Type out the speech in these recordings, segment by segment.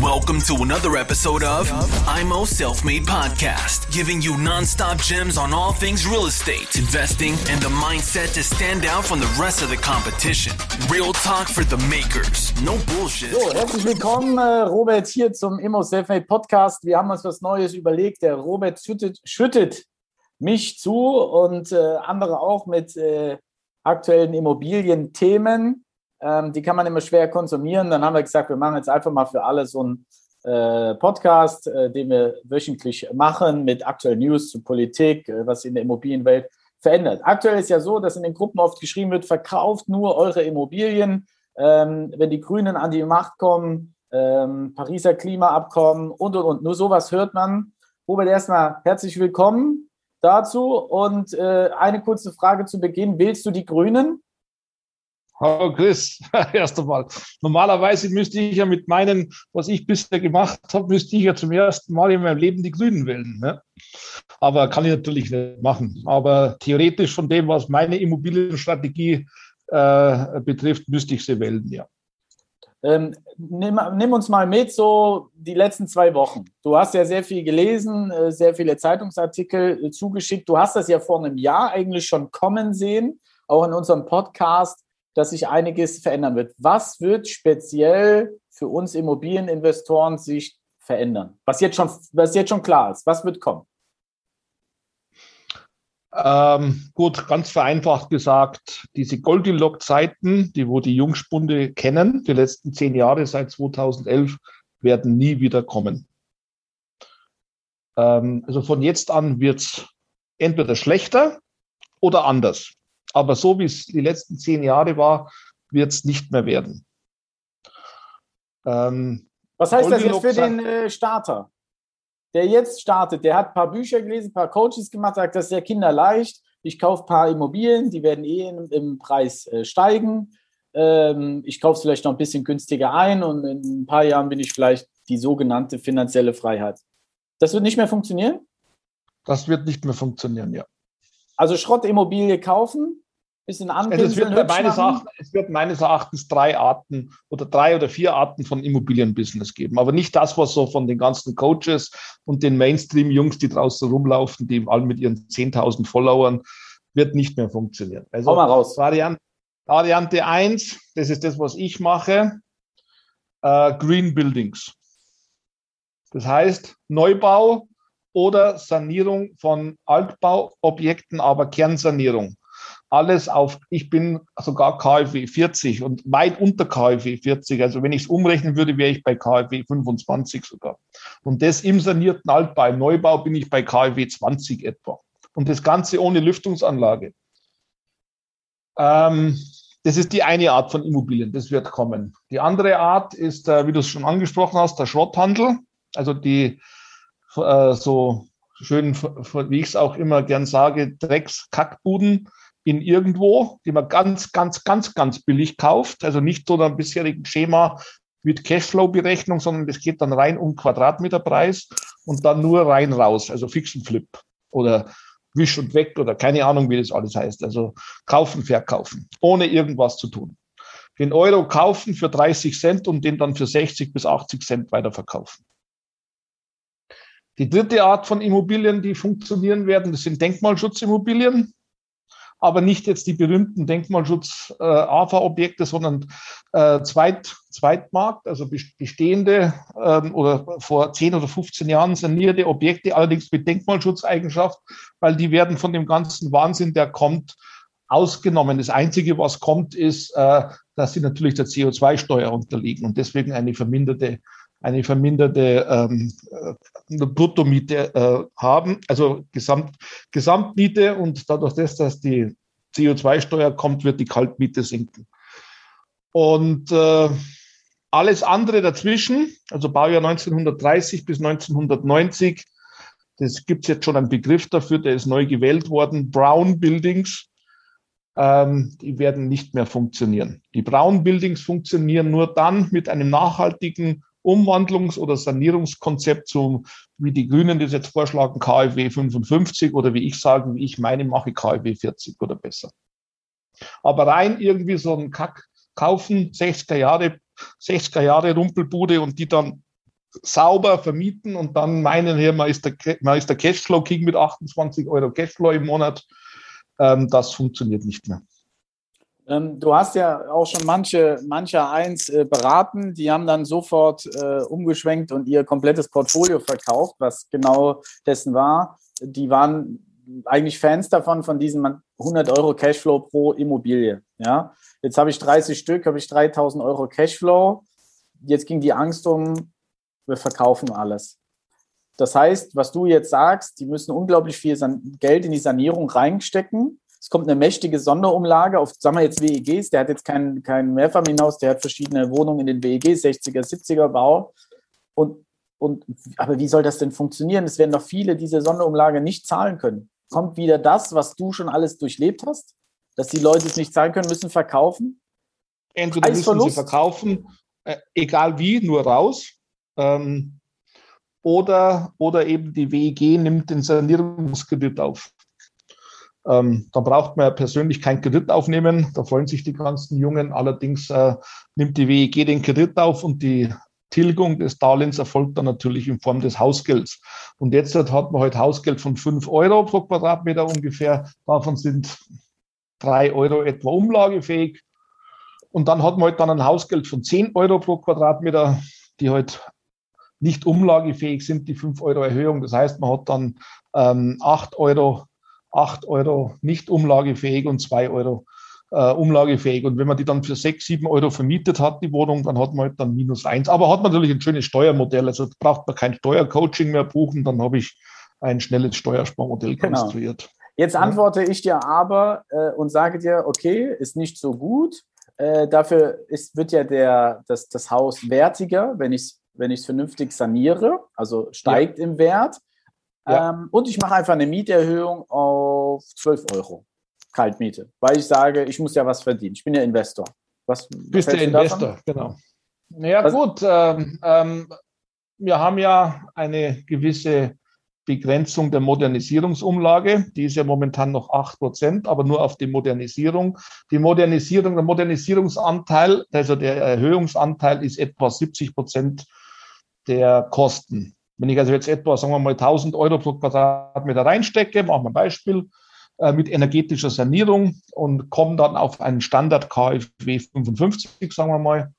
Welcome to another episode of IMO Self Made Podcast, giving you nonstop gems on all things real estate, investing, and the mindset to stand out from the rest of the competition. Real talk for the makers, no bullshit. So, herzlich willkommen, äh, Robert, hier zum IMO Self Made Podcast. Wir haben uns was Neues überlegt. Der Robert schüttet, schüttet mich zu und äh, andere auch mit äh, aktuellen Immobilienthemen. Ähm, die kann man immer schwer konsumieren. Dann haben wir gesagt, wir machen jetzt einfach mal für alle so einen äh, Podcast, äh, den wir wöchentlich machen mit aktuellen News zu Politik, äh, was in der Immobilienwelt verändert. Aktuell ist ja so, dass in den Gruppen oft geschrieben wird, verkauft nur eure Immobilien. Ähm, wenn die Grünen an die Macht kommen, ähm, Pariser Klimaabkommen und, und, und. Nur sowas hört man. Robert, erstmal herzlich willkommen dazu. Und äh, eine kurze Frage zu Beginn. Wählst du die Grünen? Hallo Chris, erst einmal. Normalerweise müsste ich ja mit meinen, was ich bisher gemacht habe, müsste ich ja zum ersten Mal in meinem Leben die Grünen wählen. Ne? Aber kann ich natürlich nicht machen. Aber theoretisch von dem, was meine Immobilienstrategie äh, betrifft, müsste ich sie wählen, ja. Ähm, nimm, nimm, uns mal mit, so die letzten zwei Wochen. Du hast ja sehr viel gelesen, äh, sehr viele Zeitungsartikel äh, zugeschickt. Du hast das ja vor einem Jahr eigentlich schon kommen sehen, auch in unserem Podcast dass sich einiges verändern wird. Was wird speziell für uns Immobilieninvestoren sich verändern? Was jetzt schon, was jetzt schon klar ist, was wird kommen? Ähm, gut, ganz vereinfacht gesagt, diese Goldilocks-Zeiten, die wo die Jungspunde kennen, die letzten zehn Jahre seit 2011, werden nie wieder kommen. Ähm, also von jetzt an wird es entweder schlechter oder anders. Aber so wie es die letzten zehn Jahre war, wird es nicht mehr werden. Ähm, Was heißt das jetzt für den äh, Starter? Der jetzt startet, der hat ein paar Bücher gelesen, ein paar Coaches gemacht, sagt, das ist ja kinderleicht. Ich kaufe ein paar Immobilien, die werden eh im, im Preis äh, steigen. Ähm, ich kaufe es vielleicht noch ein bisschen günstiger ein und in ein paar Jahren bin ich vielleicht die sogenannte finanzielle Freiheit. Das wird nicht mehr funktionieren? Das wird nicht mehr funktionieren, ja. Also Schrottimmobilie kaufen, bisschen anpinseln, also es, wird meines Erachtens, es wird meines Erachtens drei Arten oder drei oder vier Arten von Immobilienbusiness geben. Aber nicht das, was so von den ganzen Coaches und den Mainstream-Jungs, die draußen rumlaufen, die alle mit ihren 10.000 Followern, wird nicht mehr funktionieren. Also Hau mal raus. Variante, Variante 1, das ist das, was ich mache, äh, Green Buildings. Das heißt, Neubau oder Sanierung von Altbauobjekten, aber Kernsanierung. Alles auf, ich bin sogar KfW 40 und weit unter KfW 40. Also wenn ich es umrechnen würde, wäre ich bei KfW 25 sogar. Und das im sanierten Altbau, im Neubau bin ich bei KfW 20 etwa. Und das Ganze ohne Lüftungsanlage. Ähm, das ist die eine Art von Immobilien, das wird kommen. Die andere Art ist, äh, wie du es schon angesprochen hast, der Schrotthandel. Also die äh, so schön, wie ich es auch immer gern sage, Drecks-Kackbuden in irgendwo, die man ganz, ganz, ganz, ganz billig kauft. Also nicht so einem bisherigen Schema mit Cashflow-Berechnung, sondern das geht dann rein um Quadratmeterpreis und dann nur rein raus, also Fix und Flip oder Wisch und Weg oder keine Ahnung, wie das alles heißt. Also kaufen, verkaufen, ohne irgendwas zu tun. Den Euro kaufen für 30 Cent und den dann für 60 bis 80 Cent weiterverkaufen. Die dritte Art von Immobilien, die funktionieren werden, das sind Denkmalschutzimmobilien, aber nicht jetzt die berühmten Denkmalschutz-AFA-Objekte, sondern äh, Zweit, Zweitmarkt, also bestehende ähm, oder vor 10 oder 15 Jahren sanierte Objekte, allerdings mit Denkmalschutzeigenschaft, weil die werden von dem ganzen Wahnsinn, der kommt, ausgenommen. Das Einzige, was kommt, ist, äh, dass sie natürlich der CO2-Steuer unterliegen und deswegen eine verminderte eine verminderte ähm, äh, Bruttomiete äh, haben, also Gesamt, Gesamtmiete und dadurch, dass, dass die CO2-Steuer kommt, wird die Kaltmiete sinken. Und äh, alles andere dazwischen, also Baujahr 1930 bis 1990, das gibt es jetzt schon einen Begriff dafür, der ist neu gewählt worden, Brown Buildings, ähm, die werden nicht mehr funktionieren. Die Brown Buildings funktionieren nur dann mit einem nachhaltigen Umwandlungs- oder Sanierungskonzept, so wie die Grünen das jetzt vorschlagen, KfW 55 oder wie ich sage, wie ich meine, mache KfW 40 oder besser. Aber rein irgendwie so ein Kack, kaufen, 60er Jahre, 60er Jahre Rumpelbude und die dann sauber vermieten und dann meinen hier, man ist der, man ist der Cashflow King mit 28 Euro Cashflow im Monat. Ähm, das funktioniert nicht mehr. Ähm, du hast ja auch schon manche, mancher eins äh, beraten, die haben dann sofort äh, umgeschwenkt und ihr komplettes Portfolio verkauft, was genau dessen war. Die waren eigentlich Fans davon, von diesem 100 Euro Cashflow pro Immobilie. Ja, jetzt habe ich 30 Stück, habe ich 3000 Euro Cashflow. Jetzt ging die Angst um, wir verkaufen alles. Das heißt, was du jetzt sagst, die müssen unglaublich viel Geld in die Sanierung reinstecken. Es kommt eine mächtige Sonderumlage auf, sagen wir jetzt WEGs, der hat jetzt kein, kein Mehrfamilienhaus, der hat verschiedene Wohnungen in den WEGs, 60er, 70er Bau. Und, und, aber wie soll das denn funktionieren? Es werden doch viele diese Sonderumlage nicht zahlen können. Kommt wieder das, was du schon alles durchlebt hast, dass die Leute es nicht zahlen können, müssen verkaufen? Entweder müssen sie verkaufen, äh, egal wie, nur raus. Ähm, oder, oder eben die WEG nimmt den Sanierungskredit auf. Ähm, da braucht man persönlich keinen Kredit aufnehmen. Da freuen sich die ganzen Jungen. Allerdings äh, nimmt die WEG den Kredit auf und die Tilgung des Darlehens erfolgt dann natürlich in Form des Hausgelds. Und jetzt hat man heute Hausgeld von 5 Euro pro Quadratmeter ungefähr. Davon sind 3 Euro etwa umlagefähig. Und dann hat man heute dann ein Hausgeld von 10 Euro pro Quadratmeter, die heute nicht umlagefähig sind, die 5 Euro Erhöhung. Das heißt, man hat dann ähm, 8 Euro 8 Euro nicht umlagefähig und 2 Euro äh, umlagefähig. Und wenn man die dann für 6, 7 Euro vermietet hat, die Wohnung, dann hat man halt dann minus 1. Aber hat man natürlich ein schönes Steuermodell. Also braucht man kein Steuercoaching mehr buchen, dann habe ich ein schnelles Steuersparmodell genau. konstruiert. Jetzt antworte ich dir aber äh, und sage dir, okay, ist nicht so gut. Äh, dafür ist, wird ja der, das, das Haus wertiger, wenn ich es wenn vernünftig saniere, also steigt ja. im Wert. Ja. Ähm, und ich mache einfach eine Mieterhöhung auf 12 Euro. Kaltmiete. Weil ich sage, ich muss ja was verdienen. Ich bin ja Investor. Was, Bist der Investor, genau. Naja, was? gut. Ähm, ähm, wir haben ja eine gewisse Begrenzung der Modernisierungsumlage. Die ist ja momentan noch 8 Prozent, aber nur auf die Modernisierung. Die Modernisierung, der Modernisierungsanteil, also der Erhöhungsanteil ist etwa 70 Prozent der Kosten. Wenn ich also jetzt etwa, sagen wir mal, 1000 Euro pro Quadratmeter reinstecke, machen wir ein Beispiel, äh, mit energetischer Sanierung und komme dann auf einen Standard KfW 55, sagen wir mal,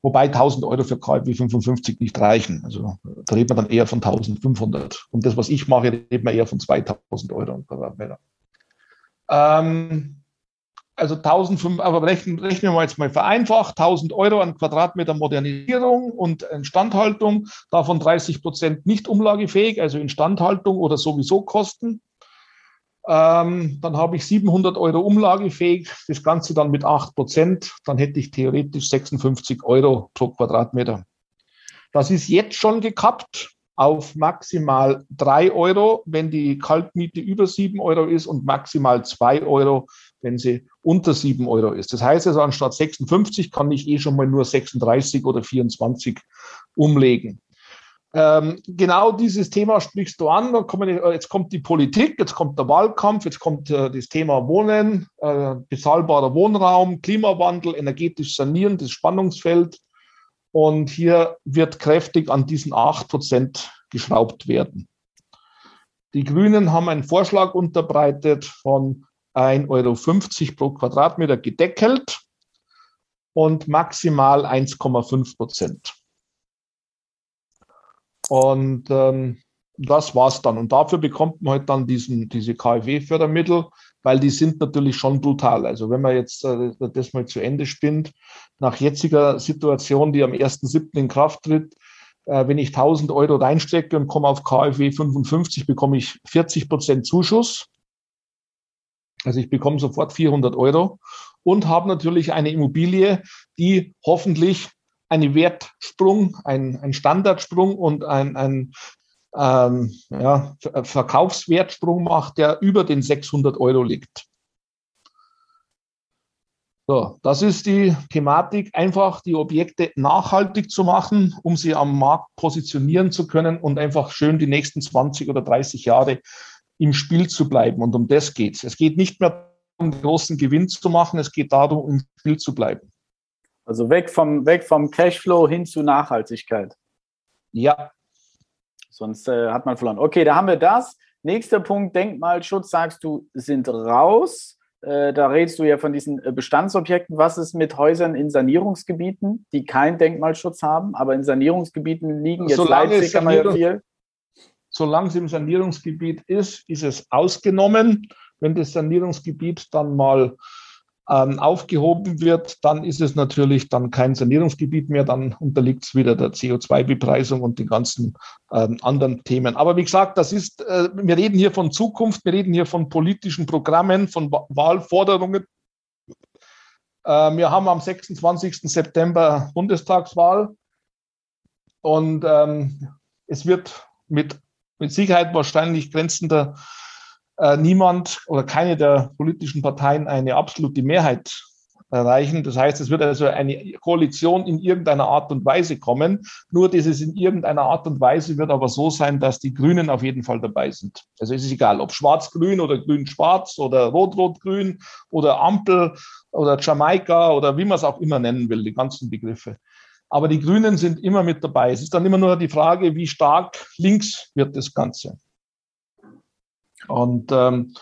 wobei 1000 Euro für KfW 55 nicht reichen. Also da redet man dann eher von 1500. Und das, was ich mache, redet man eher von 2000 Euro pro Quadratmeter. Ähm, also 1005, aber rechnen, rechnen wir jetzt mal vereinfacht, 1000 Euro an Quadratmeter Modernisierung und Instandhaltung, davon 30 Prozent nicht umlagefähig, also Instandhaltung oder sowieso Kosten. Ähm, dann habe ich 700 Euro umlagefähig, das Ganze dann mit 8 Prozent, dann hätte ich theoretisch 56 Euro pro Quadratmeter. Das ist jetzt schon gekappt auf maximal 3 Euro, wenn die Kaltmiete über 7 Euro ist und maximal 2 Euro, wenn sie unter 7 Euro ist. Das heißt also, anstatt 56 kann ich eh schon mal nur 36 oder 24 umlegen. Ähm, genau dieses Thema sprichst du an. Äh, jetzt kommt die Politik, jetzt kommt der Wahlkampf, jetzt kommt äh, das Thema Wohnen, äh, bezahlbarer Wohnraum, Klimawandel, energetisch sanieren, das Spannungsfeld. Und hier wird kräftig an diesen 8 Prozent geschraubt werden. Die Grünen haben einen Vorschlag unterbreitet von 1,50 Euro pro Quadratmeter gedeckelt und maximal 1,5 Prozent. Und ähm, das war's dann. Und dafür bekommt man halt dann diesen, diese KfW-Fördermittel, weil die sind natürlich schon brutal. Also wenn man jetzt äh, das mal zu Ende spinnt, nach jetziger Situation, die am 1.7. in Kraft tritt, äh, wenn ich 1000 Euro reinstecke und komme auf KfW 55, bekomme ich 40 Prozent Zuschuss. Also ich bekomme sofort 400 Euro und habe natürlich eine Immobilie, die hoffentlich einen Wertsprung, ein, ein Standardsprung und ein, ein ähm, ja, Verkaufswertsprung macht, der über den 600 Euro liegt. So, das ist die Thematik, einfach die Objekte nachhaltig zu machen, um sie am Markt positionieren zu können und einfach schön die nächsten 20 oder 30 Jahre im Spiel zu bleiben. Und um das geht es. Es geht nicht mehr um großen Gewinn zu machen, es geht darum, im Spiel zu bleiben. Also weg vom, weg vom Cashflow hin zu Nachhaltigkeit. Ja. Sonst äh, hat man verloren. Okay, da haben wir das. Nächster Punkt, Denkmalschutz, sagst du, sind raus. Äh, da redest du ja von diesen äh, Bestandsobjekten. Was ist mit Häusern in Sanierungsgebieten, die keinen Denkmalschutz haben, aber in Sanierungsgebieten liegen? Jetzt Solange Leipzig haben wir ja viel. Solange es im Sanierungsgebiet ist, ist es ausgenommen. Wenn das Sanierungsgebiet dann mal ähm, aufgehoben wird, dann ist es natürlich dann kein Sanierungsgebiet mehr, dann unterliegt es wieder der CO2-Bepreisung und den ganzen ähm, anderen Themen. Aber wie gesagt, das ist, äh, wir reden hier von Zukunft, wir reden hier von politischen Programmen, von Wahlforderungen. Äh, wir haben am 26. September Bundestagswahl und ähm, es wird mit, mit Sicherheit wahrscheinlich grenzender äh, niemand oder keine der politischen Parteien eine absolute Mehrheit erreichen. Das heißt, es wird also eine Koalition in irgendeiner Art und Weise kommen. Nur dieses in irgendeiner Art und Weise wird aber so sein, dass die Grünen auf jeden Fall dabei sind. Also es ist egal, ob schwarz-grün oder grün-schwarz oder rot-rot-grün oder Ampel oder Jamaika oder wie man es auch immer nennen will, die ganzen Begriffe. Aber die Grünen sind immer mit dabei. Es ist dann immer nur die Frage, wie stark links wird das Ganze. Und ähm,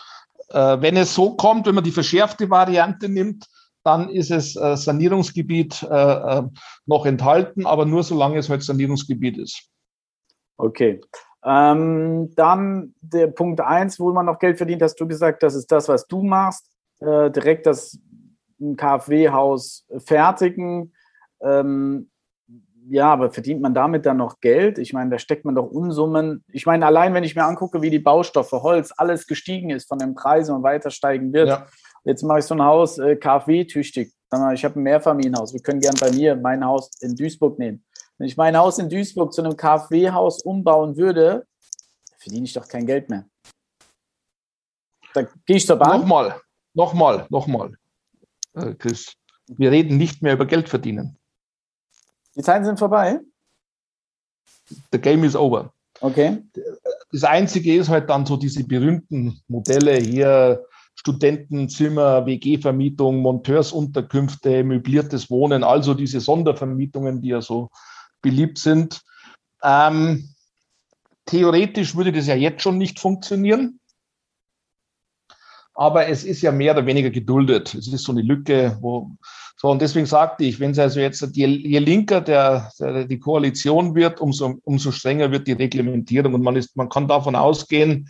äh, wenn es so kommt, wenn man die verschärfte Variante nimmt, dann ist es äh, Sanierungsgebiet äh, äh, noch enthalten, aber nur solange es halt Sanierungsgebiet ist. Okay. Ähm, dann der Punkt 1, wo man noch Geld verdient, hast du gesagt, das ist das, was du machst. Äh, direkt das KfW-Haus fertigen. Ähm, ja, aber verdient man damit dann noch Geld? Ich meine, da steckt man doch Unsummen. Ich meine, allein wenn ich mir angucke, wie die Baustoffe, Holz, alles gestiegen ist von den Preisen und weiter steigen wird. Ja. Jetzt mache ich so ein Haus äh, KfW-tüchtig. Ich habe ein Mehrfamilienhaus. Wir können gern bei mir mein Haus in Duisburg nehmen. Wenn ich mein Haus in Duisburg zu einem KfW-Haus umbauen würde, verdiene ich doch kein Geld mehr. Da gehe ich zur Bank. Nochmal, nochmal, nochmal, äh, Chris. Wir reden nicht mehr über Geld verdienen. Die Zeiten sind vorbei? The game is over. Okay. Das Einzige ist halt dann so diese berühmten Modelle hier, Studentenzimmer, WG-Vermietung, Monteursunterkünfte, möbliertes Wohnen, also diese Sondervermietungen, die ja so beliebt sind. Ähm, theoretisch würde das ja jetzt schon nicht funktionieren. Aber es ist ja mehr oder weniger geduldet. Es ist so eine Lücke, wo so, und deswegen sagte ich, wenn es also jetzt, je, je linker der, der, die Koalition wird, umso, umso strenger wird die Reglementierung. Und man, ist, man kann davon ausgehen,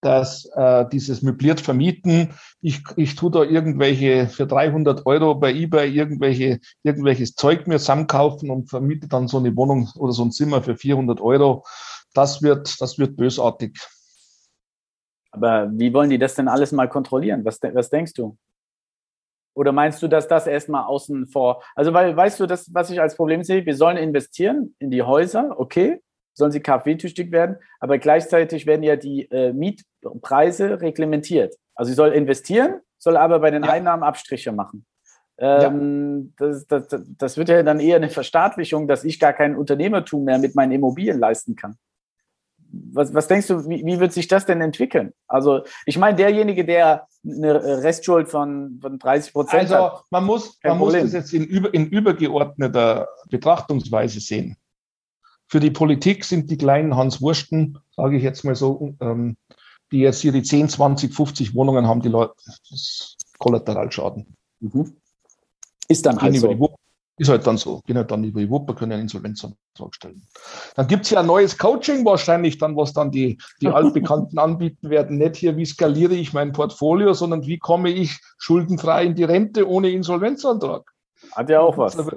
dass äh, dieses möbliert vermieten, ich, ich tue da irgendwelche für 300 Euro bei eBay irgendwelche, irgendwelches Zeug mir zusammenkaufen und vermiete dann so eine Wohnung oder so ein Zimmer für 400 Euro. Das wird, das wird bösartig. Aber wie wollen die das denn alles mal kontrollieren? Was, was denkst du? Oder meinst du, dass das erstmal außen vor? Also, weil, weißt du, das, was ich als Problem sehe, wir sollen investieren in die Häuser, okay, sollen sie KfW-tüchtig werden, aber gleichzeitig werden ja die äh, Mietpreise reglementiert. Also, ich soll investieren, soll aber bei den ja. Einnahmen Abstriche machen. Ähm, ja. das, das, das wird ja dann eher eine Verstaatlichung, dass ich gar kein Unternehmertum mehr mit meinen Immobilien leisten kann was, was denkst du, wie, wie wird sich das denn entwickeln? Also, ich meine, derjenige, der eine Restschuld von, von 30 Prozent also, hat. man muss, man muss das jetzt in, über, in übergeordneter Betrachtungsweise sehen. Für die Politik sind die kleinen Hans Wursten, sage ich jetzt mal so, ähm, die jetzt hier die 10, 20, 50 Wohnungen haben, die Leute, das ist Kollateralschaden. Mhm. Ist dann halt so. Ist halt dann so. Gehen halt dann über die Wupper, können einen Insolvenzantrag stellen. Dann gibt es ja ein neues Coaching wahrscheinlich dann, was dann die, die Altbekannten anbieten werden. Nicht hier, wie skaliere ich mein Portfolio, sondern wie komme ich schuldenfrei in die Rente ohne Insolvenzantrag. Hat ja auch was. Hat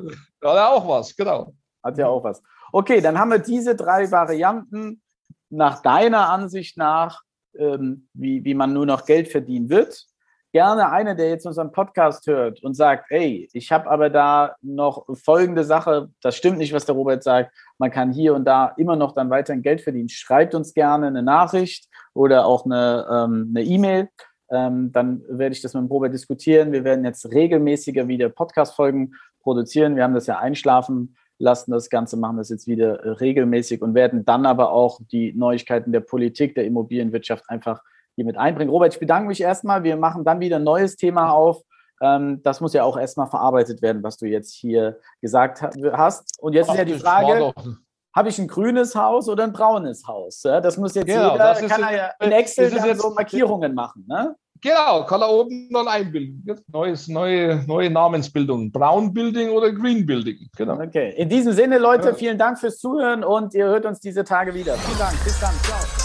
ja auch was, genau. Hat ja auch was. Okay, dann haben wir diese drei Varianten nach deiner Ansicht nach, ähm, wie, wie man nur noch Geld verdienen wird gerne einer, der jetzt unseren Podcast hört und sagt, hey, ich habe aber da noch folgende Sache, das stimmt nicht, was der Robert sagt, man kann hier und da immer noch dann weiterhin Geld verdienen. Schreibt uns gerne eine Nachricht oder auch eine ähm, E-Mail. Ähm, dann werde ich das mit dem Robert diskutieren. Wir werden jetzt regelmäßiger wieder Podcast-Folgen produzieren. Wir haben das ja einschlafen lassen, das Ganze, machen das jetzt wieder äh, regelmäßig und werden dann aber auch die Neuigkeiten der Politik, der Immobilienwirtschaft einfach hier mit einbringen. Robert, ich bedanke mich erstmal. Wir machen dann wieder ein neues Thema auf. Ähm, das muss ja auch erstmal verarbeitet werden, was du jetzt hier gesagt hast. Und jetzt Ach, ist ja die Frage, habe ich ein grünes Haus oder ein braunes Haus? Das muss jetzt genau, jeder, kann er ja in Excel dann so Markierungen machen. Ne? Genau, kann er oben dann einbilden. Neues, neue, neue Namensbildung. Brown Building oder Green Building. Genau. Okay. In diesem Sinne, Leute, vielen Dank fürs Zuhören und ihr hört uns diese Tage wieder. Vielen Dank. Bis dann. Ciao.